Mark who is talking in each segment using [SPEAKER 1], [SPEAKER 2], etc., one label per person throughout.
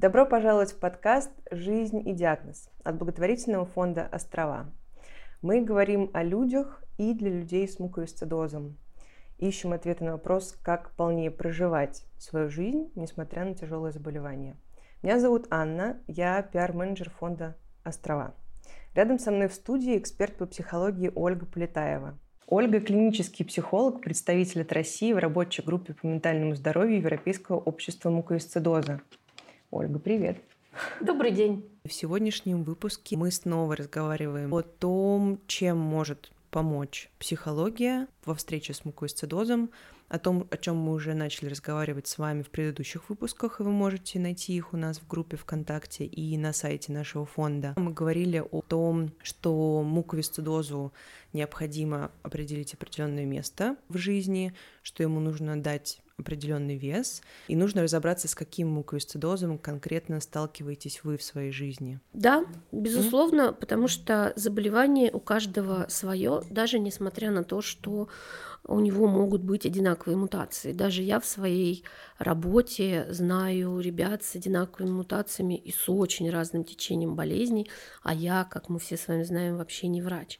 [SPEAKER 1] Добро пожаловать в подкаст «Жизнь и диагноз» от благотворительного фонда «Острова». Мы говорим о людях и для людей с муковисцидозом. Ищем ответы на вопрос, как полнее проживать свою жизнь, несмотря на тяжелое заболевание. Меня зовут Анна, я пиар-менеджер фонда «Острова». Рядом со мной в студии эксперт по психологии Ольга Полетаева – Ольга – клинический психолог, представитель от России в рабочей группе по ментальному здоровью Европейского общества муковисцидоза. Ольга, привет.
[SPEAKER 2] Добрый день.
[SPEAKER 1] В сегодняшнем выпуске мы снова разговариваем о том, чем может помочь психология во встрече с муковисцидозом, о том, о чем мы уже начали разговаривать с вами в предыдущих выпусках, и вы можете найти их у нас в группе ВКонтакте и на сайте нашего фонда. Мы говорили о том, что муковисцидозу необходимо определить определенное место в жизни, что ему нужно дать определенный вес, и нужно разобраться, с каким муковисцидозом конкретно сталкиваетесь вы в своей жизни.
[SPEAKER 2] Да, безусловно, mm потому что заболевание у каждого свое, даже несмотря на то, что у него могут быть одинаковые мутации. Даже я в своей работе знаю ребят с одинаковыми мутациями и с очень разным течением болезней, а я, как мы все с вами знаем, вообще не врач.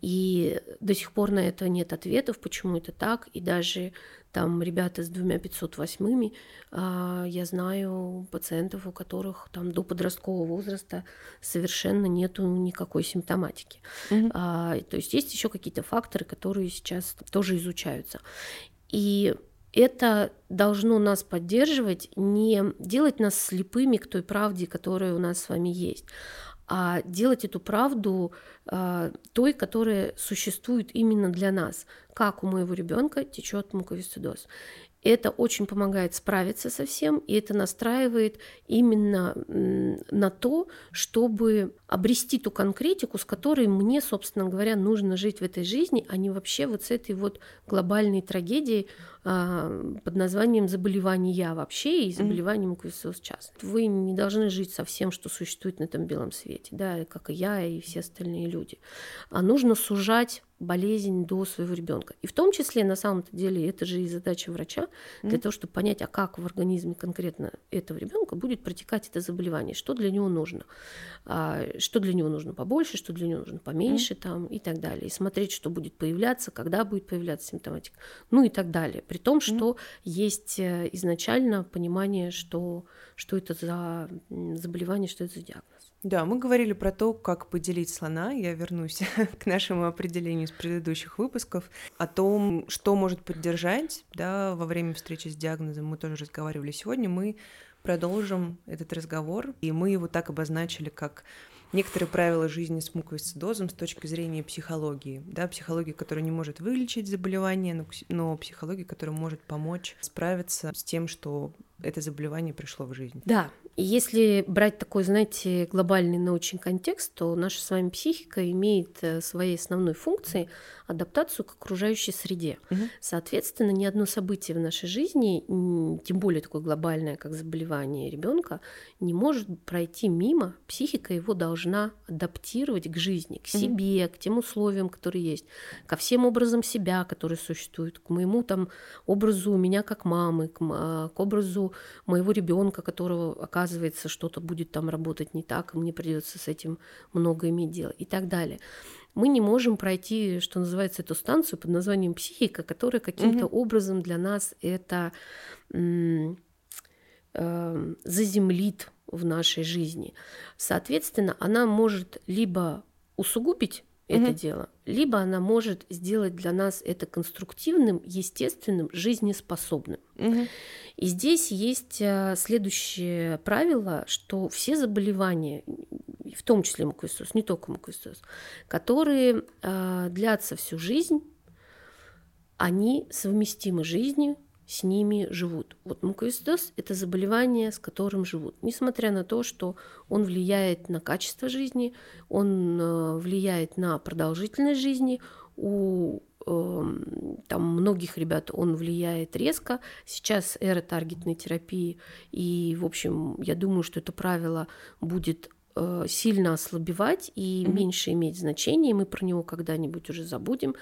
[SPEAKER 2] И до сих пор на это нет ответов, почему это так, и даже там ребята с двумя 508 а, я знаю пациентов, у которых там до подросткового возраста совершенно нету никакой симптоматики. Mm-hmm. То есть есть еще какие-то факторы, которые сейчас тоже изучаются. И это должно нас поддерживать, не делать нас слепыми к той правде, которая у нас с вами есть, а делать эту правду той, которая существует именно для нас, как у моего ребенка течет муковисцидоз. Это очень помогает справиться со всем, и это настраивает именно на то, чтобы обрести ту конкретику, с которой мне, собственно говоря, нужно жить в этой жизни, а не вообще вот с этой вот глобальной трагедией а, под названием заболевания вообще и заболевание муковисцидоз часто. Вы не должны жить со всем, что существует на этом белом свете, да, как и я, и все остальные люди. А нужно сужать болезнь до своего ребенка. И в том числе, на самом-то деле, это же и задача врача для mm. того, чтобы понять, а как в организме конкретно этого ребенка будет протекать это заболевание, что для него нужно, а, что для него нужно побольше, что для него нужно поменьше, mm. там и так далее, и смотреть, что будет появляться, когда будет появляться симптоматика, ну и так далее. При том, что mm. есть э, изначально понимание, что что это за заболевание, что это за диагноз.
[SPEAKER 1] Да, мы говорили про то, как поделить слона. Я вернусь к нашему определению из предыдущих выпусков. О том, что может поддержать да, во время встречи с диагнозом, мы тоже разговаривали сегодня. Мы продолжим этот разговор, и мы его так обозначили, как некоторые правила жизни с муковисцидозом с точки зрения психологии. Да, психология, которая не может вылечить заболевание, но, но психология, которая может помочь справиться с тем, что это заболевание пришло в жизнь.
[SPEAKER 2] Да, если брать такой, знаете, глобальный научный контекст, то наша с вами психика имеет э, своей основной функцией адаптацию к окружающей среде. Угу. Соответственно, ни одно событие в нашей жизни, тем более такое глобальное, как заболевание ребенка, не может пройти мимо. Психика его должна адаптировать к жизни, к себе, угу. к тем условиям, которые есть, ко всем образам себя, которые существуют, к моему там образу меня как мамы, к, к образу моего ребенка, которого оказывается что-то будет там работать не так, и мне придется с этим много иметь дело и так далее мы не можем пройти, что называется, эту станцию под названием психика, которая каким-то mm-hmm. образом для нас это э, заземлит в нашей жизни. Соответственно, она может либо усугубить это дело, либо она может сделать для нас это конструктивным, естественным, жизнеспособным. И здесь есть э, следующее правило, что все заболевания, в том числе мукоисцидоз, не только мукоисцидоз, которые э, длятся всю жизнь, они совместимы жизнью, с ними живут. Вот мукоисцидоз – это заболевание, с которым живут. Несмотря на то, что он влияет на качество жизни, он э, влияет на продолжительность жизни, у эм, там многих ребят он влияет резко. Сейчас эра таргетной терапии, и, в общем, я думаю, что это правило будет сильно ослабевать и mm-hmm. меньше иметь значения, мы про него когда-нибудь уже забудем,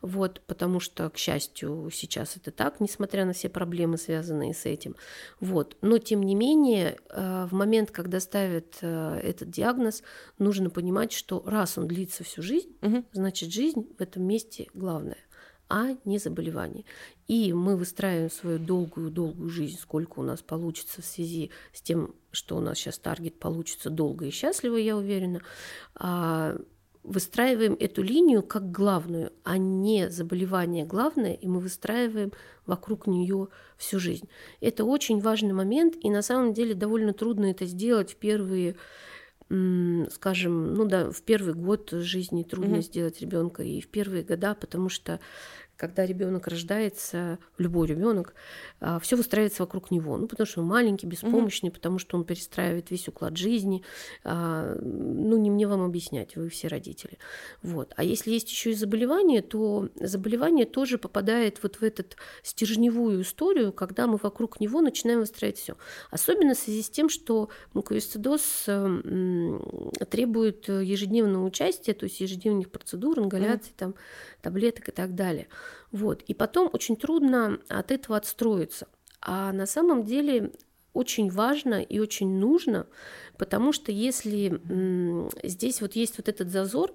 [SPEAKER 2] вот, потому что, к счастью, сейчас это так, несмотря на все проблемы, связанные с этим, вот, но тем не менее, э, в момент, когда ставят э, этот диагноз, нужно понимать, что раз он длится всю жизнь, mm-hmm. значит, жизнь в этом месте главная а не заболевание. И мы выстраиваем свою долгую-долгую жизнь, сколько у нас получится в связи с тем, что у нас сейчас таргет получится долго и счастливо, я уверена, а выстраиваем эту линию как главную, а не заболевание главное, и мы выстраиваем вокруг нее всю жизнь. Это очень важный момент, и на самом деле довольно трудно это сделать в первые скажем, ну да, в первый год жизни трудно mm-hmm. сделать ребенка и в первые года, потому что когда ребенок рождается, любой ребенок, а, все выстраивается вокруг него. Ну, потому что он маленький, беспомощный, mm потому что он перестраивает весь уклад жизни. Объяснять, вы все родители. Вот. А если есть еще и заболевание, то заболевание тоже попадает вот в эту стержневую историю, когда мы вокруг него начинаем выстраивать все. Особенно в связи с тем, что муковисцидоз требует ежедневного участия, то есть ежедневных процедур, ингаляций, mm там, таблеток и так далее. Вот. И потом очень трудно от этого отстроиться. А на самом деле очень важно и очень нужно, потому что если здесь вот есть вот этот зазор,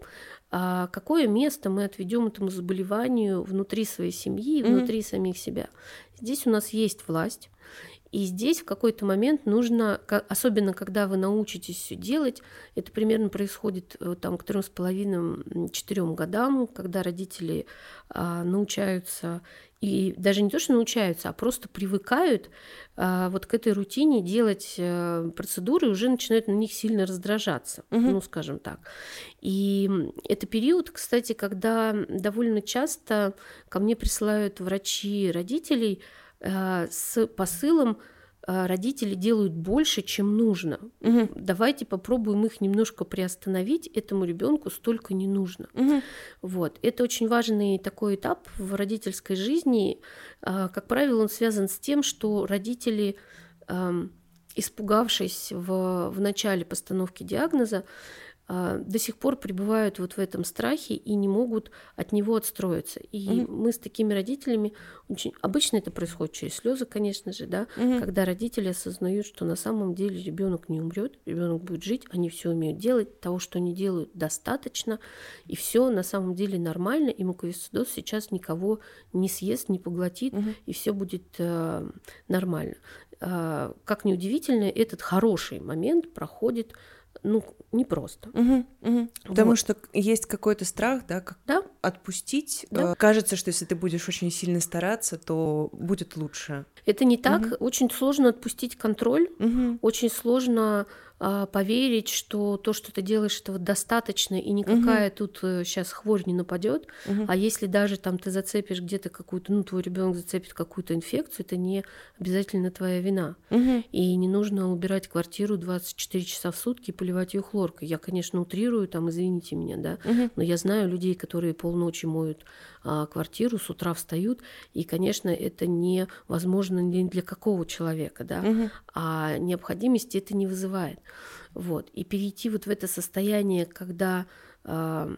[SPEAKER 2] а какое место мы отведем этому заболеванию внутри своей семьи, внутри mm-hmm. самих себя. Здесь у нас есть власть, и здесь в какой-то момент нужно, особенно когда вы научитесь все делать, это примерно происходит э, там, к трем с половиной, четырем годам, когда родители а, научаются и даже не то, что научаются, а просто привыкают а, вот к этой рутине делать а, процедуры и уже начинают на них сильно раздражаться, угу. ну, скажем так. И это период, кстати, когда довольно часто ко мне присылают врачи родителей, Э, с посылом родители делают больше, чем нужно. Угу. Давайте попробуем их немножко приостановить. Этому ребенку столько не нужно. Угу. Вот. Это очень важный такой этап в родительской жизни. Э, как правило, он связан с тем, что родители, испугавшись в, в начале постановки диагноза, а, до сих пор пребывают вот в этом страхе и не могут от него отстроиться. И mm мы с такими родителями очень обычно это происходит через слезы, конечно же, да, mm когда родители осознают, что на самом деле ребенок не умрет, ребенок будет жить, они все умеют делать, того, что они делают, достаточно, и все на самом деле нормально, и муковисцидоз сейчас никого не съест, не поглотит, mm и все будет э, нормально. Э, как неудивительно, этот хороший момент проходит ну, непросто.
[SPEAKER 1] Угу, угу. Потому вот. что есть какой-то страх, да, как да? отпустить. Да. Э, кажется, что если ты будешь очень сильно стараться, то будет лучше.
[SPEAKER 2] Это не так. Угу. Очень сложно отпустить контроль. Угу. Очень сложно поверить, что то, что ты делаешь, этого достаточно, и никакая угу. тут сейчас э, хворь не нападет. Угу. А если даже там ты зацепишь где-то какую-то, ну, твой ребенок зацепит какую-то инфекцию, это не обязательно твоя вина. Угу. И не нужно убирать квартиру 24 часа в сутки и поливать ее хлоркой. Я, конечно, утрирую, там, извините меня, да, угу. но я знаю людей, которые полночи моют а, квартиру, с утра встают, и, конечно, это невозможно ни для какого человека, да, угу. а необходимости это не вызывает. Вот. И перейти вот в это состояние, когда э,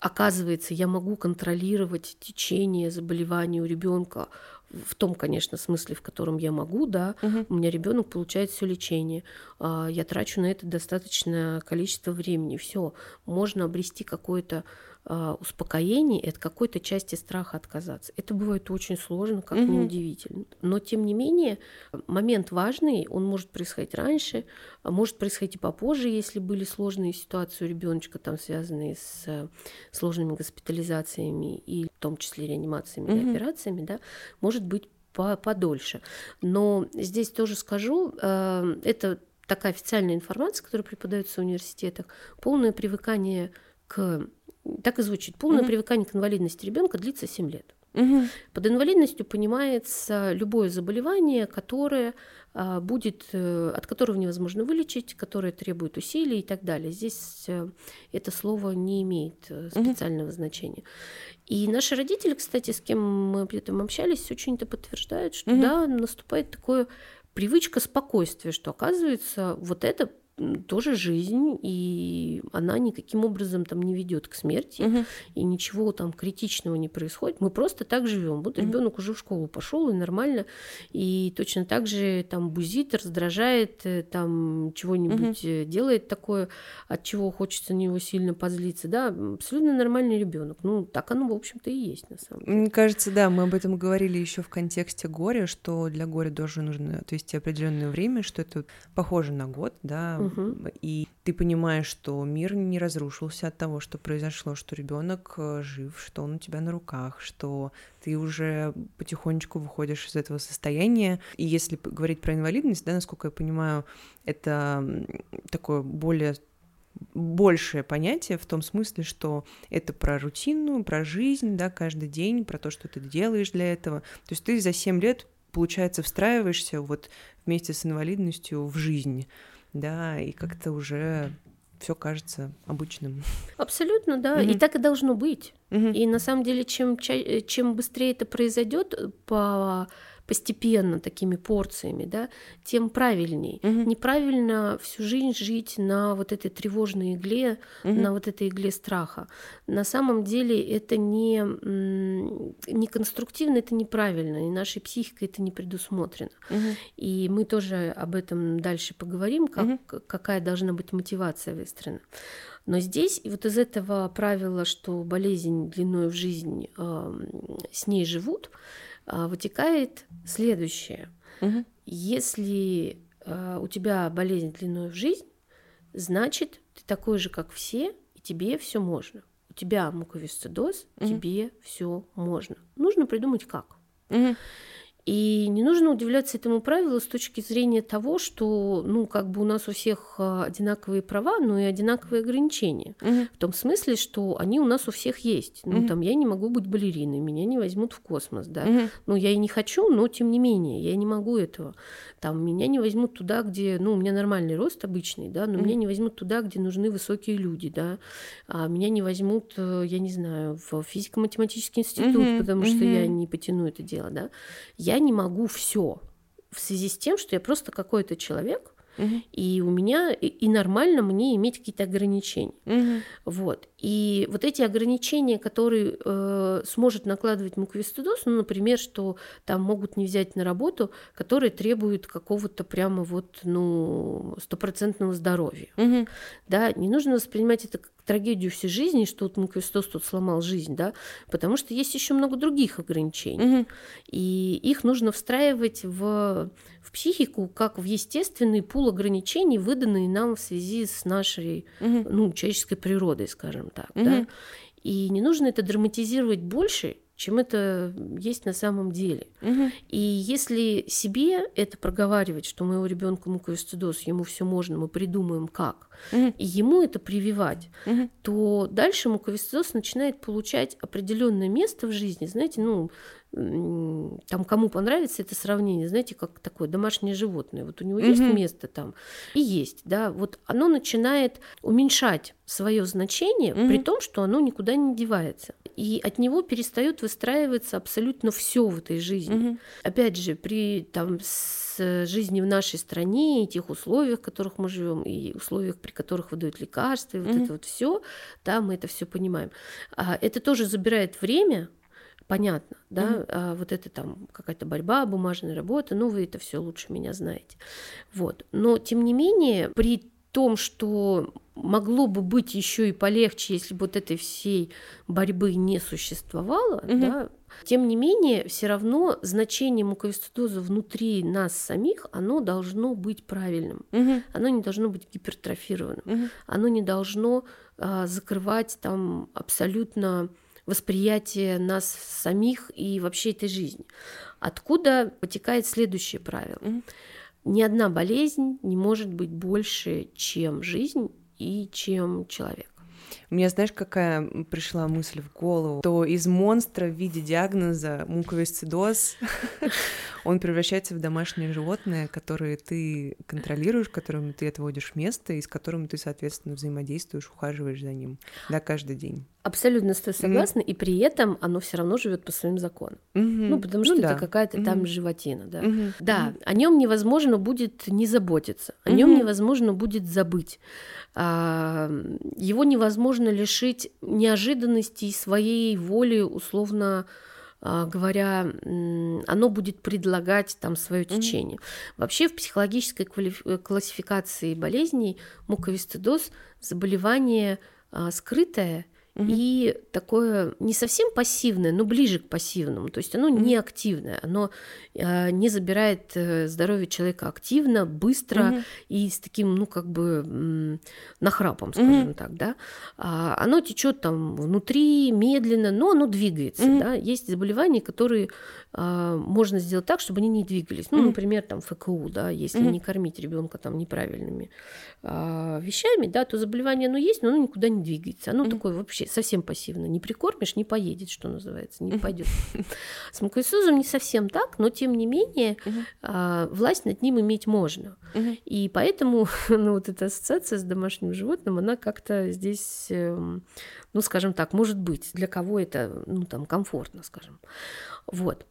[SPEAKER 2] оказывается, я могу контролировать течение заболевания у ребенка в том, конечно, смысле, в котором я могу, да, угу. у меня ребенок получает все лечение, э, я трачу на это достаточное количество времени, все, можно обрести какое-то а, успокоение и от какой-то части страха отказаться. Это бывает очень сложно, как угу. неудивительно. Но тем не менее, момент важный, он может происходить раньше, а может происходить и попозже, если были сложные ситуации у ребеночка, там связанные с э, сложными госпитализациями и в том числе реанимациями угу. и операциями, да, может быть подольше. Но здесь тоже скажу, э, это такая официальная информация, которая преподается в университетах, полное привыкание к так и звучит. Полное угу. привыкание к инвалидности ребенка длится 7 лет. Угу. Под инвалидностью понимается любое заболевание, которое а, будет, э, от которого невозможно вылечить, которое требует усилий и так далее. Здесь э, это слово не имеет э, специального угу. значения. И наши родители, кстати, с кем мы об этом общались, очень это подтверждают, что угу. да, наступает такое привычка спокойствия, что оказывается вот это тоже жизнь, и она никаким образом там не ведет к смерти, угу. и ничего там критичного не происходит. Мы просто так живем. Вот угу. ребенок уже в школу пошел и нормально, и точно так же там бузит, раздражает, э, там чего-нибудь угу. делает такое, от чего хочется на него сильно позлиться. Да, абсолютно нормальный ребенок. Ну, так оно, в общем-то, и есть на самом деле.
[SPEAKER 1] Мне кажется, да, мы об этом говорили еще в контексте горя, что для горя тоже нужно отвести определенное время, что это похоже на год, да, угу. и ты понимаешь, что мир не разрушился от того, что произошло, что ребенок э, жив, что он у тебя на руках, что ты уже потихонечку выходишь из этого состояния. И если говорить про инвалидность, да, насколько я понимаю, это такое более большее понятие в том смысле, что это про рутину, про жизнь, да, каждый день, про то, что ты делаешь для этого. То есть ты за 7 лет, получается, встраиваешься вот вместе с инвалидностью в жизнь, да, и как-то уже все кажется обычным.
[SPEAKER 2] Абсолютно, да. Mm-hmm. И так и должно быть. Mm-hmm. И на самом деле, чем, чем быстрее это произойдет по постепенно такими порциями, да, тем правильней. Угу. Неправильно всю жизнь жить на вот этой тревожной игле, угу. на вот этой игле страха. На самом деле это не, не конструктивно, это неправильно, и нашей психикой это не предусмотрено. Угу. И мы тоже об этом дальше поговорим, как, угу. какая должна быть мотивация выстроена. Но здесь вот из этого правила, что болезнь длиной в жизнь э, с ней живут, вытекает следующее. Угу. Если э, у тебя болезнь длиной в жизнь, значит, ты такой же, как все, и тебе все можно. У тебя муковисцидоз, угу. тебе все можно. Нужно придумать как. Угу. И не нужно удивляться этому правилу с точки зрения того, что, ну, как бы у нас у всех а, одинаковые права, но и одинаковые ограничения. Угу. В том смысле, что они у нас у всех есть. Ну, угу. там, я не могу быть балериной, меня не возьмут в космос, да. Угу. Ну, я и не хочу, но тем не менее, я не могу этого. Там, меня не возьмут туда, где, ну, у меня нормальный рост обычный, да, но угу. меня не возьмут туда, где нужны высокие люди, да. А меня не возьмут, э, я не знаю, в физико-математический институт, угу. потому угу. что я не потяну это дело, да. Я не могу все в связи с тем, что я просто какой-то человек, угу. и у меня и, и нормально мне иметь какие-то ограничения. Угу. Вот. И вот эти ограничения, которые э, сможет накладывать муквистудоз, ну, например, что там могут не взять на работу, которые требуют какого-то прямо вот, ну, стопроцентного здоровья. Угу. Да, не нужно воспринимать это как трагедию всей жизни, что вот Муквистос тут сломал жизнь, да, потому что есть еще много других ограничений. Угу. И их нужно встраивать в, в психику как в естественный пул ограничений, выданные нам в связи с нашей угу. ну, человеческой природой, скажем так. Угу. Да? И не нужно это драматизировать больше, чем это есть на самом деле. Угу. И если себе это проговаривать, что моего ребенка муковисцидоз, ему все можно, мы придумаем как, угу. и ему это прививать, угу. то дальше муковисцидоз начинает получать определенное место в жизни, знаете, ну там кому понравится это сравнение, знаете, как такое домашнее животное. Вот у него есть место там и есть, да. Вот оно начинает уменьшать свое значение, mm-hmm. при том, что оно никуда не девается. И от него перестает выстраиваться абсолютно все в этой жизни. Mm-hmm. Опять же, при там с жизни в нашей стране, и тех условиях, в которых мы живем, и условиях, при которых выдают лекарства, и вот mm-hmm. это вот все, да, мы это все понимаем. А это тоже забирает время, понятно, да, mm-hmm. а вот это там какая-то борьба, бумажная работа, ну вы это все лучше меня знаете, вот. Но тем не менее при том, что могло бы быть еще и полегче, если бы вот этой всей борьбы не существовало, mm-hmm. да, тем не менее, все равно значение муковисцидоза внутри нас самих, оно должно быть правильным. Угу. Оно не должно быть гипертрофированным. Угу. Оно не должно а, закрывать там абсолютно восприятие нас самих и вообще этой жизни. Откуда вытекает следующее правило? Mm-hmm. Ни одна болезнь не может быть больше, чем жизнь и чем человек.
[SPEAKER 1] Меня, знаешь, какая пришла мысль в голову? То из монстра в виде диагноза муковисцидоз он превращается в домашнее животное, которое ты контролируешь, которому ты отводишь место, и с которым ты, соответственно, взаимодействуешь, ухаживаешь за ним, да, каждый день.
[SPEAKER 2] Абсолютно с тобой согласна, mm-hmm. и при этом оно все равно живет по своим законам. Mm-hmm. Ну, потому что ну, это да. какая-то mm-hmm. там животина, да. Mm-hmm. Да, mm-hmm. о нем невозможно будет не заботиться, о нем mm-hmm. невозможно будет забыть. А, его невозможно лишить неожиданностей своей воли, условно а, говоря, оно будет предлагать там свое течение. Mm-hmm. Вообще в психологической классификации болезней муковисцидоз заболевание а, скрытое – угу. и такое не совсем пассивное, но ближе к пассивному. То есть оно угу. не активное, оно э, не забирает э, здоровье человека активно, быстро угу. и с таким, ну, как бы нахрапом, скажем угу. так, да. А, оно течет там внутри медленно, но оно двигается, угу. да. Есть заболевания, которые можно сделать так, чтобы они не двигались. Ну, например, там ФКУ, да, если не кормить ребенка там неправильными а, вещами, да, то заболевание оно есть, но оно никуда не двигается. Оно mm такое вообще совсем пассивно. Не прикормишь, не поедет, что называется, не пойдет. С мукоисозом не совсем так, но тем не менее а, власть над ним иметь можно. И поэтому, ну, вот эта ассоциация с домашним животным, она как-то здесь, эм, ну, скажем так, может быть, для кого это, ну, там, комфортно, скажем. Вот.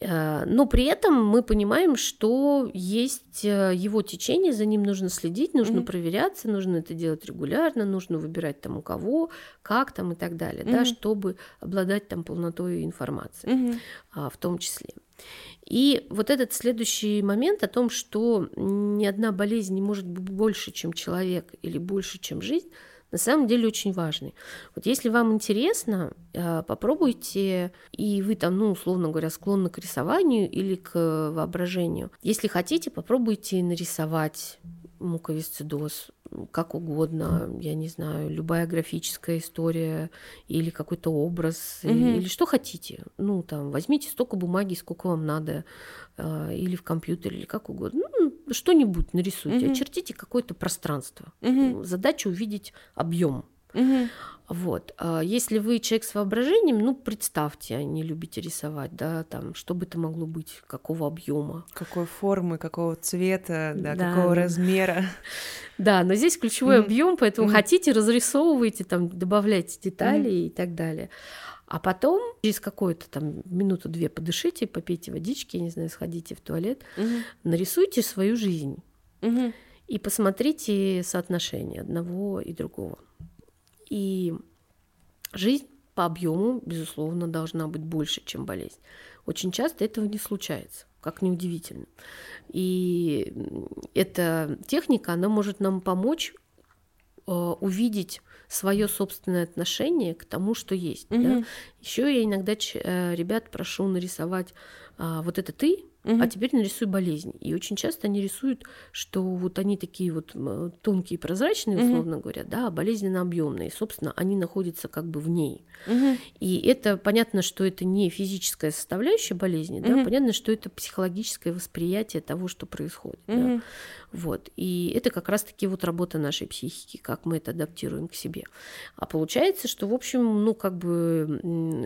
[SPEAKER 2] Э, но при этом мы понимаем, что есть э, его течение, за ним нужно следить, нужно mm-hmm. проверяться, нужно это делать регулярно, нужно выбирать там у кого, как там и так далее, mm-hmm. да, чтобы обладать там полнотой информации mm-hmm. в том числе. И вот этот следующий момент о том, что ни одна болезнь не может быть больше, чем человек или больше, чем жизнь, на самом деле очень важный. Вот если вам интересно, э, попробуйте, и вы там, ну, условно говоря, склонны к рисованию или к воображению. Если хотите, попробуйте нарисовать муковисцидоз, как угодно, я не знаю, любая графическая история или какой-то образ, угу. или, или что хотите. Ну, там, возьмите столько бумаги, сколько вам надо, э, или в компьютере, или как угодно. Ну, что-нибудь нарисуйте, угу. очертите какое-то пространство. Угу. Задача увидеть объем. Угу. Вот. А если вы человек с воображением, ну, представьте, а не любите рисовать, да, там, что бы это могло быть, какого объема.
[SPEAKER 1] Какой формы, какого цвета, да, да какого размера.
[SPEAKER 2] Да, но здесь ключевой mm-hmm. объем, поэтому mm-hmm. хотите, разрисовывайте, там, добавляйте детали mm-hmm. и так далее. А потом, через какую-то там минуту-две подышите, попейте водички, не знаю, сходите в туалет, угу. нарисуйте свою жизнь угу. и посмотрите соотношение одного и другого. И жизнь по объему, безусловно, должна быть больше, чем болезнь. Очень часто этого не случается, как неудивительно. И эта техника, она может нам помочь увидеть свое собственное отношение к тому, что есть. Угу. Да? Еще я иногда э, ребят прошу нарисовать а, вот это ты, Угу. А теперь нарисуй болезнь. И очень часто они рисуют, что вот они такие вот тонкие, прозрачные, условно угу. говоря, да, а болезненно объемные. Собственно, они находятся как бы в ней. Угу. И это понятно, что это не физическая составляющая болезни, угу. да, понятно, что это психологическое восприятие того, что происходит. Угу. Да. Вот. И это как раз-таки вот работа нашей психики, как мы это адаптируем к себе. А получается, что, в общем, ну, как бы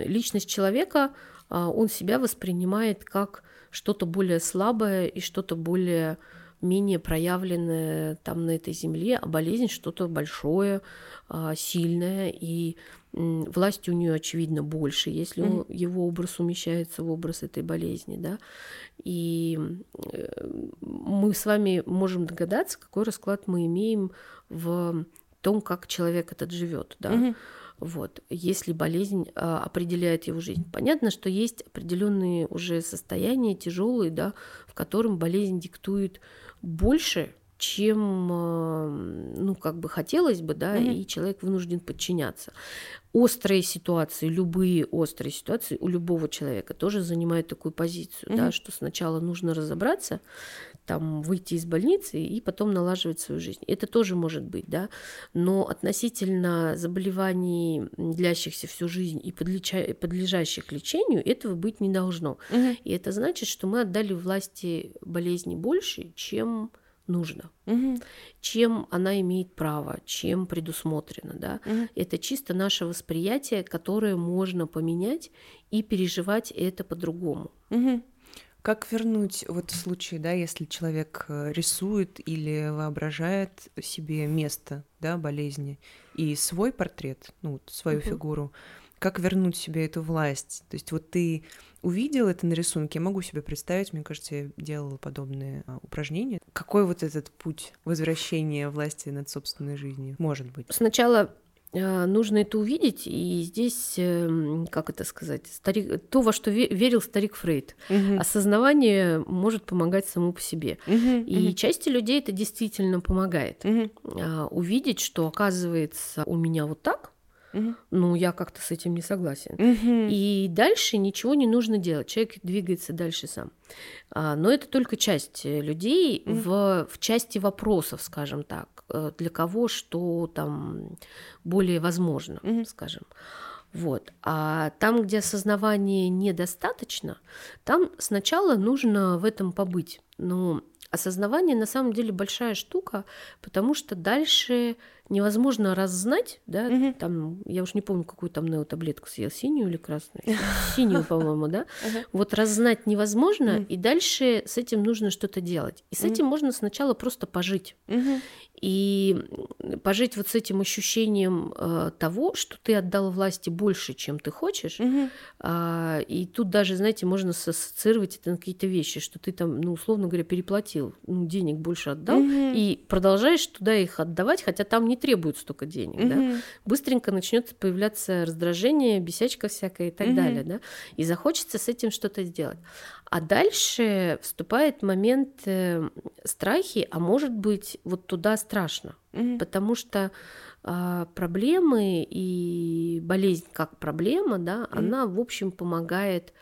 [SPEAKER 2] личность человека, а, он себя воспринимает как что-то более слабое и что-то более менее проявленное там на этой земле, а болезнь что-то большое, а, сильное, и власти у нее очевидно больше, если mm-hmm. его образ умещается в образ этой болезни, да. И мы с вами можем догадаться, какой расклад мы имеем в том, как человек этот живет, да. Mm-hmm. Вот, если болезнь а, определяет его жизнь. Понятно, что есть определенные уже состояния тяжелые, да, в котором болезнь диктует больше, чем, а, ну, как бы хотелось бы, да, mm-hmm. и человек вынужден подчиняться. Острые ситуации, любые острые ситуации у любого человека тоже занимают такую позицию, mm-hmm. да, что сначала нужно разобраться, там выйти из больницы и потом налаживать свою жизнь. Это тоже может быть, да, но относительно заболеваний, длящихся всю жизнь и подлежащих лечению, этого быть не должно. Угу. И это значит, что мы отдали власти болезни больше, чем нужно,
[SPEAKER 1] Мгм.
[SPEAKER 2] чем она имеет право, чем предусмотрено, да.
[SPEAKER 1] Мгм.
[SPEAKER 2] Это чисто наше восприятие, которое можно поменять и переживать это по-другому.
[SPEAKER 1] Мгм. Как вернуть вот в случае, да, если человек э, рисует или воображает себе место, да, болезни и свой портрет, ну, свою
[SPEAKER 2] Мгм.
[SPEAKER 1] фигуру, как вернуть себе эту власть? То есть вот ты увидел это на рисунке, я могу себе представить, мне кажется, я делала подобные а, упражнения. Какой вот этот путь возвращения власти над собственной жизнью может быть?
[SPEAKER 2] Сначала нужно это увидеть, и здесь, эм, как это сказать, старик, то, во что ве- верил старик Фрейд.
[SPEAKER 1] Мгм.
[SPEAKER 2] Осознавание может помогать само по себе.
[SPEAKER 1] Мгм,
[SPEAKER 2] И
[SPEAKER 1] мгм,
[SPEAKER 2] части людей это действительно помогает. А, Увидеть, что оказывается у меня вот так,
[SPEAKER 1] мгм,
[SPEAKER 2] ну я как-то с этим не согласен.
[SPEAKER 1] мгм.
[SPEAKER 2] И дальше ничего не нужно делать. Человек двигается дальше сам. А, Но это только часть людей
[SPEAKER 1] Мгм.
[SPEAKER 2] в, в части вопросов, скажем так, для кого что там более возможно,
[SPEAKER 1] Мгм.
[SPEAKER 2] скажем. Вот. А там, где осознавания недостаточно, там сначала нужно в этом побыть. Но осознавание на самом деле большая штука, потому что дальше невозможно раззнать, да,
[SPEAKER 1] Мгм.
[SPEAKER 2] там, я уж не помню, какую там Нео таблетку съел, синюю или красную? Синюю, по-моему, да? Вот раззнать невозможно, и дальше с этим нужно что-то делать. И с этим можно сначала просто пожить. И пожить вот с этим ощущением э, того, что ты отдал власти больше, чем ты хочешь.
[SPEAKER 1] Мгм.
[SPEAKER 2] А, и тут даже, знаете, можно ассоциировать это на какие-то вещи, что ты там, ну, условно говоря, переплатил, ну, денег больше отдал,
[SPEAKER 1] Мгм.
[SPEAKER 2] и продолжаешь туда их отдавать, хотя там не требуют столько денег, да
[SPEAKER 1] Мгм.
[SPEAKER 2] быстренько начнет появляться раздражение, бесячка всякая и так
[SPEAKER 1] Мгм.
[SPEAKER 2] далее, да, и захочется с этим что-то сделать. А дальше вступает момент э, страхи, а может быть вот туда страшно,
[SPEAKER 1] Мгм.
[SPEAKER 2] потому что а, проблемы и болезнь как проблема, да, она в общем помогает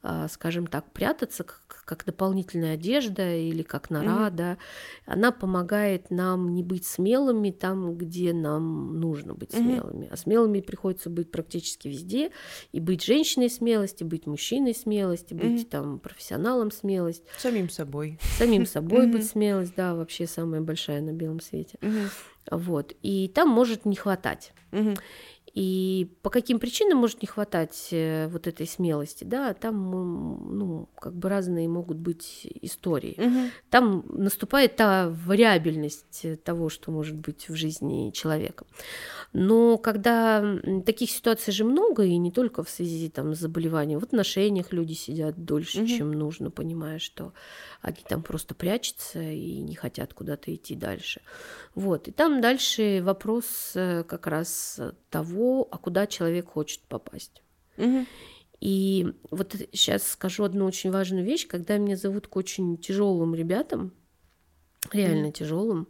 [SPEAKER 2] а, скажем так, прятаться как, дополнительная одежда или как нора, да, она помогает нам не быть смелыми там, где нам нужно быть
[SPEAKER 1] Мгм.
[SPEAKER 2] смелыми. А смелыми приходится быть практически везде. И быть женщиной смелость, и быть мужчиной смелость, и быть
[SPEAKER 1] Мгм.
[SPEAKER 2] там профессионалом смелость,
[SPEAKER 1] Самим собой.
[SPEAKER 2] самим собой
[SPEAKER 1] Мгм.
[SPEAKER 2] быть смелость, да, вообще самая большая на белом свете.
[SPEAKER 1] Мгм.
[SPEAKER 2] Вот. И там может не хватать.
[SPEAKER 1] Мгм.
[SPEAKER 2] И по каким причинам может не хватать э, вот этой смелости, да, там, ну, как бы разные могут быть истории.
[SPEAKER 1] Мгм.
[SPEAKER 2] Там наступает та вариабельность э, того, что может быть в жизни человека. Но когда таких ситуаций же много, и не только в связи там, с заболеванием, в отношениях люди сидят дольше,
[SPEAKER 1] Мгм.
[SPEAKER 2] чем нужно, понимая, что они там просто прячутся и не хотят куда-то идти дальше. Вот. И там дальше вопрос э, как раз того, а куда человек хочет попасть.
[SPEAKER 1] Мгм.
[SPEAKER 2] И вот сейчас скажу одну очень важную вещь, когда меня зовут к очень тяжелым ребятам, реально тяжелым,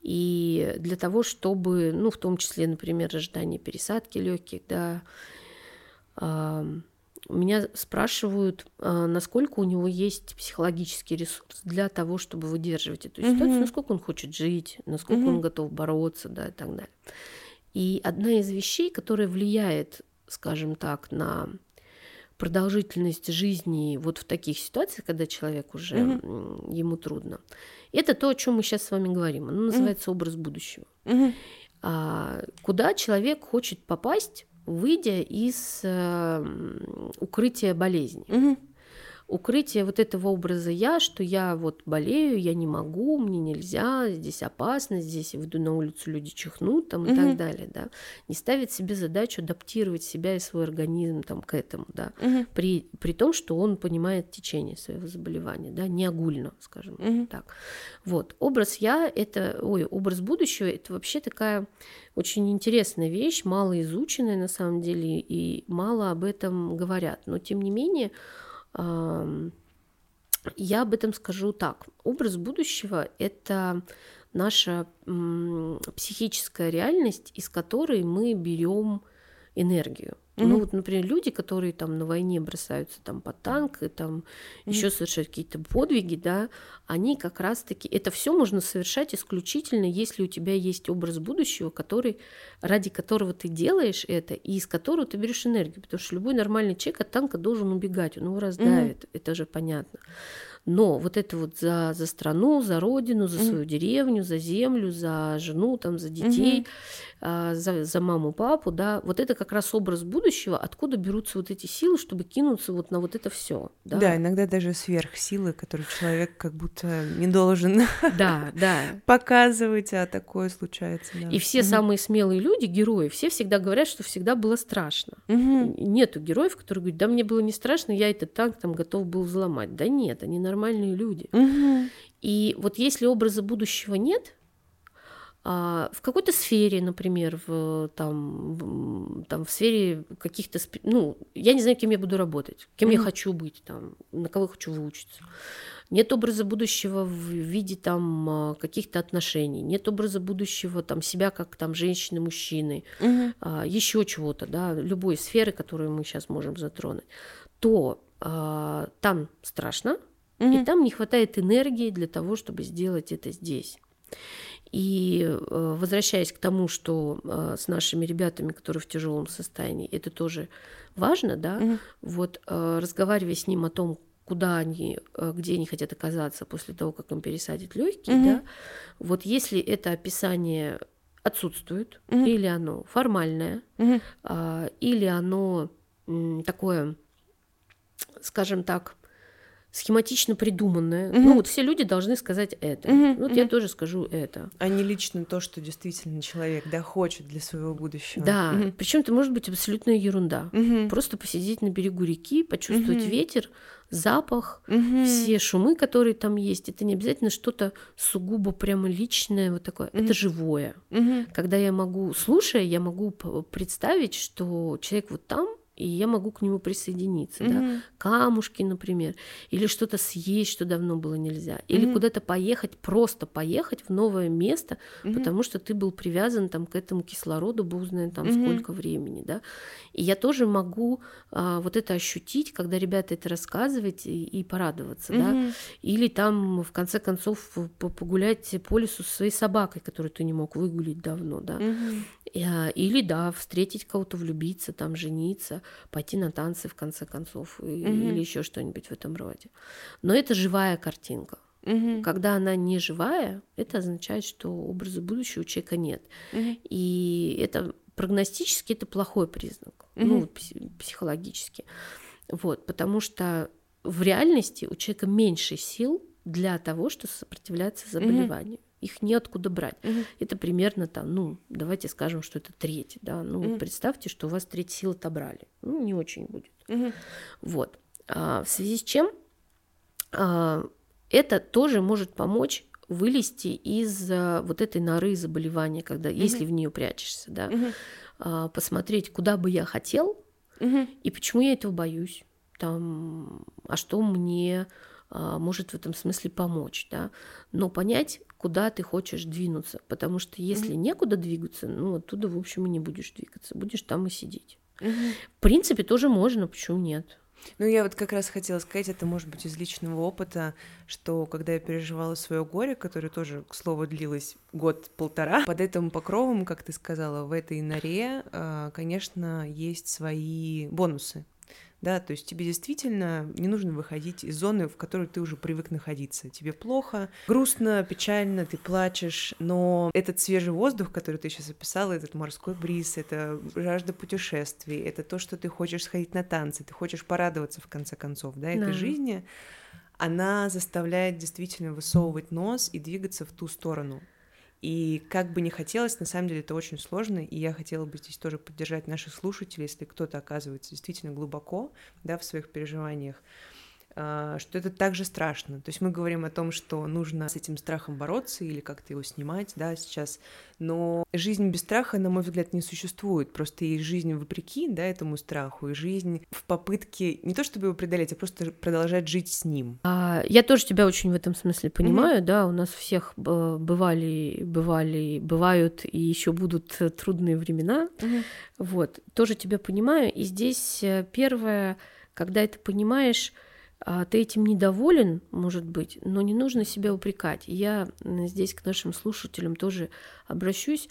[SPEAKER 2] и для того, чтобы, ну, в том числе, например, ожидание пересадки легких, да, ам, меня спрашивают, а, насколько у него есть психологический ресурс для того, чтобы выдерживать эту ситуацию,
[SPEAKER 1] Мгм.
[SPEAKER 2] насколько он хочет жить, насколько
[SPEAKER 1] Мгм.
[SPEAKER 2] он готов бороться, да, и так далее. И одна из вещей, которая влияет, скажем так, на продолжительность жизни вот в таких ситуациях, когда человек уже м, ему трудно, это то, о чем мы сейчас с вами говорим. Оно называется образ будущего.
[SPEAKER 1] Мгм.
[SPEAKER 2] А, куда человек хочет попасть, выйдя из э, укрытия болезни.
[SPEAKER 1] Мгм.
[SPEAKER 2] Укрытие вот этого образа я, что я вот болею, я не могу, мне нельзя, здесь опасно, здесь я выйду на улицу, люди чихнут там и
[SPEAKER 1] Мгм.
[SPEAKER 2] так далее, да. Не ставит себе задачу адаптировать себя и свой организм там к этому, да.
[SPEAKER 1] Мгм.
[SPEAKER 2] При, при том, что он понимает течение своего заболевания, да, не огульно, скажем
[SPEAKER 1] Мгм.
[SPEAKER 2] так. Вот. Образ я это, ой, образ будущего это вообще такая очень интересная вещь, мало изученная на самом деле, и мало об этом говорят. Но тем не менее, я об этом скажу так. Образ будущего это наша психическая реальность, из которой мы берем энергию. Ну
[SPEAKER 1] Мгм.
[SPEAKER 2] вот, например, люди, которые там на войне бросаются там под танк и там еще совершают какие-то подвиги, да, они как раз-таки это все можно совершать исключительно, если у тебя есть образ будущего, который ради которого ты делаешь это и из которого ты берешь энергию, потому что любой нормальный человек от танка должен убегать, он его раздавит, это же понятно. Но вот это вот за, за страну, за родину, за свою mm-hmm. деревню, за землю, за жену, там, за детей, mm-hmm. за, за маму, папу, да, вот это как раз образ будущего, откуда берутся вот эти силы, чтобы кинуться вот на вот это все.
[SPEAKER 1] Да? да, иногда даже сверхсилы, которые человек как будто не должен
[SPEAKER 2] да, да.
[SPEAKER 1] показывать, а такое случается. Да.
[SPEAKER 2] И все mm-hmm. самые смелые люди, герои, все всегда говорят, что всегда было страшно. Mm-hmm. Нету героев, которые говорят, да мне было не страшно, я этот танк там готов был взломать. Да нет, они нормальные люди.
[SPEAKER 1] Mm-hmm.
[SPEAKER 2] И вот если образа будущего нет, в какой-то сфере, например, в, там, там, в сфере каких-то, ну, я не знаю, кем я буду работать, кем mm-hmm. я хочу быть, там, на кого я хочу выучиться. Нет образа будущего в виде там а, каких-то отношений, нет образа будущего там себя как там женщины, мужчины,
[SPEAKER 1] mm-hmm.
[SPEAKER 2] еще чего-то, да, любой сферы, которую мы сейчас можем затронуть, то а, там страшно, mm-hmm. и там не хватает энергии для того, чтобы сделать это здесь. И э, возвращаясь к тому, что э, с нашими ребятами, которые в тяжелом состоянии, это тоже важно, да,
[SPEAKER 1] mm-hmm.
[SPEAKER 2] вот э, разговаривая с ним о том, куда они, где они хотят оказаться после того, как им пересадят легкие, mm-hmm. да, вот если это описание отсутствует, mm-hmm. или оно формальное,
[SPEAKER 1] mm-hmm.
[SPEAKER 2] или оно такое, скажем так, схематично придуманное. Угу. Ну вот все люди должны сказать это. Угу, вот угу. я тоже скажу это.
[SPEAKER 1] А не лично то, что действительно человек да, хочет для своего будущего.
[SPEAKER 2] Да, угу. причем это может быть абсолютная ерунда.
[SPEAKER 1] Угу.
[SPEAKER 2] Просто посидеть на берегу реки, почувствовать угу. ветер, запах,
[SPEAKER 1] угу.
[SPEAKER 2] все шумы, которые там есть. Это не обязательно что-то сугубо прямо личное, вот такое. Угу. Это живое.
[SPEAKER 1] Угу.
[SPEAKER 2] Когда я могу, слушая, я могу представить, что человек вот там и я могу к нему присоединиться,
[SPEAKER 1] mm-hmm.
[SPEAKER 2] да, камушки, например, или что-то съесть, что давно было нельзя, или mm-hmm. куда-то поехать, просто поехать в новое место, mm-hmm. потому что ты был привязан там к этому кислороду, бог знает там mm-hmm. сколько времени, да, и я тоже могу а, вот это ощутить, когда ребята это рассказывают и, и порадоваться,
[SPEAKER 1] mm-hmm.
[SPEAKER 2] да, или там в конце концов погулять по лесу со своей собакой, которую ты не мог выгулить давно, да,
[SPEAKER 1] mm-hmm.
[SPEAKER 2] или да, встретить кого-то, влюбиться, там жениться пойти на танцы в конце концов
[SPEAKER 1] угу.
[SPEAKER 2] или еще что-нибудь в этом роде. Но это живая картинка.
[SPEAKER 1] Угу.
[SPEAKER 2] Когда она не живая, это означает, что образа будущего у человека нет.
[SPEAKER 1] Угу.
[SPEAKER 2] И это прогностически это плохой признак,
[SPEAKER 1] угу.
[SPEAKER 2] ну, психологически. Вот, потому что в реальности у человека меньше сил для того, чтобы сопротивляться заболеванию их неоткуда брать.
[SPEAKER 1] Угу.
[SPEAKER 2] Это примерно там, ну, давайте скажем, что это треть, да, ну,
[SPEAKER 1] угу.
[SPEAKER 2] представьте, что у вас треть сил отобрали, ну, не очень будет.
[SPEAKER 1] Угу.
[SPEAKER 2] Вот. А, в связи с чем а, это тоже может помочь вылезти из а, вот этой норы заболевания, когда, угу. если в нее прячешься, да,
[SPEAKER 1] угу.
[SPEAKER 2] а, посмотреть, куда бы я хотел
[SPEAKER 1] угу.
[SPEAKER 2] и почему я этого боюсь, там, а что мне а, может в этом смысле помочь, да, но понять, куда ты хочешь двинуться, потому что если mm-hmm. некуда двигаться, ну оттуда, в общем, и не будешь двигаться, будешь там и сидеть.
[SPEAKER 1] Mm-hmm.
[SPEAKER 2] В принципе, тоже можно, почему нет?
[SPEAKER 1] Ну, я вот как раз хотела сказать, это может быть из личного опыта, что когда я переживала свое горе, которое тоже, к слову, длилось год-полтора, под этим покровом, как ты сказала, в этой норе, а, конечно, есть свои бонусы да, то есть тебе действительно не нужно выходить из зоны, в которой ты уже привык находиться. Тебе плохо, грустно, печально, ты плачешь, но этот свежий воздух, который ты сейчас описала, этот морской бриз, это жажда путешествий, это то, что ты хочешь сходить на танцы, ты хочешь порадоваться в конце концов, да, этой да. жизни, она заставляет действительно высовывать нос и двигаться в ту сторону. И как бы не хотелось, на самом деле это очень сложно, и я хотела бы здесь тоже поддержать наших слушателей, если кто-то оказывается действительно глубоко да, в своих переживаниях, что это также страшно. То есть мы говорим о том, что нужно с этим страхом бороться или как-то его снимать, да, сейчас. Но жизнь без страха, на мой взгляд, не существует. Просто есть жизнь вопреки, да, этому страху, и жизнь в попытке не то чтобы его преодолеть, а просто продолжать жить с ним.
[SPEAKER 2] А, я тоже тебя очень в этом смысле понимаю, mm-hmm. да, у нас всех бывали, бывали, бывают и еще будут трудные времена.
[SPEAKER 1] Mm-hmm.
[SPEAKER 2] Вот, тоже тебя понимаю. И здесь э, первое, когда это понимаешь, а, ты этим недоволен, может быть, но не нужно себя упрекать. Я здесь к нашим слушателям тоже обращусь.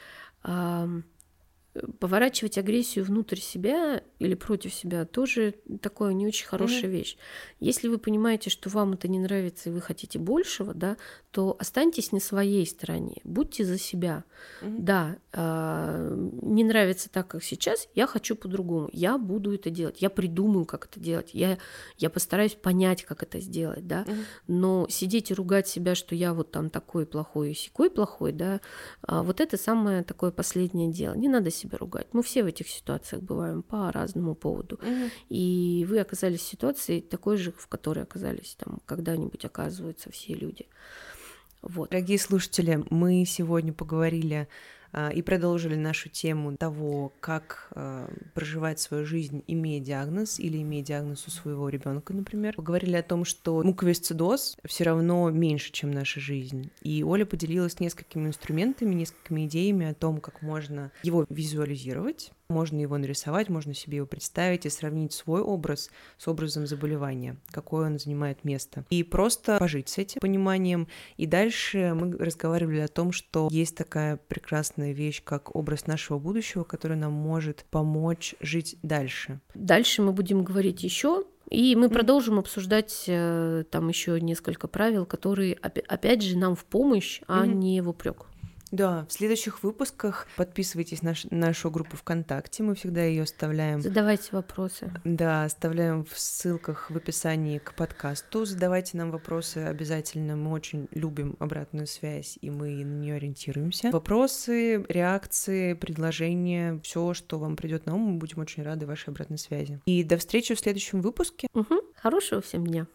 [SPEAKER 2] поворачивать агрессию внутрь себя или против себя тоже такое не очень хорошая mm-hmm. вещь. Если вы понимаете, что вам это не нравится и вы хотите большего, да, то останьтесь на своей стороне, будьте за себя. Mm-hmm. Да, э, не нравится так, как сейчас, я хочу по-другому, я буду это делать, я придумаю, как это делать, я, я постараюсь понять, как это сделать, да, mm-hmm. но сидеть и ругать себя, что я вот там такой плохой и сякой плохой, да, э, вот это самое такое последнее дело. Не надо себя ругать. Мы все в этих ситуациях бываем по разному поводу. Mm-hmm. И вы оказались в ситуации такой же, в которой оказались там когда-нибудь оказываются все люди.
[SPEAKER 1] Вот. Дорогие слушатели, мы сегодня поговорили а, и продолжили нашу тему того, как а, проживать свою жизнь, имея диагноз или имея диагноз у своего ребенка, например. Поговорили о том, что муковисцидоз все равно меньше, чем наша жизнь. И Оля поделилась несколькими инструментами, несколькими идеями о том, как можно его визуализировать, можно его нарисовать, можно себе его представить и сравнить свой образ с образом заболевания, какое он занимает место. И просто пожить с этим пониманием. И дальше мы разговаривали о том, что есть такая прекрасная вещь, как образ нашего будущего, который нам может помочь жить дальше.
[SPEAKER 2] Дальше мы будем говорить еще и мы продолжим обсуждать э, там еще несколько правил, которые опять же нам в помощь, а mm-hmm. не в упрек.
[SPEAKER 1] Да, в следующих выпусках подписывайтесь на нашу группу ВКонтакте, мы всегда ее оставляем.
[SPEAKER 2] Задавайте вопросы.
[SPEAKER 1] Да, оставляем в ссылках в описании к подкасту. Задавайте нам вопросы обязательно, мы очень любим обратную связь, и мы на нее ориентируемся. Вопросы, реакции, предложения, все, что вам придет на ум, мы будем очень рады вашей обратной связи. И до встречи в следующем выпуске.
[SPEAKER 2] Угу. Хорошего всем дня.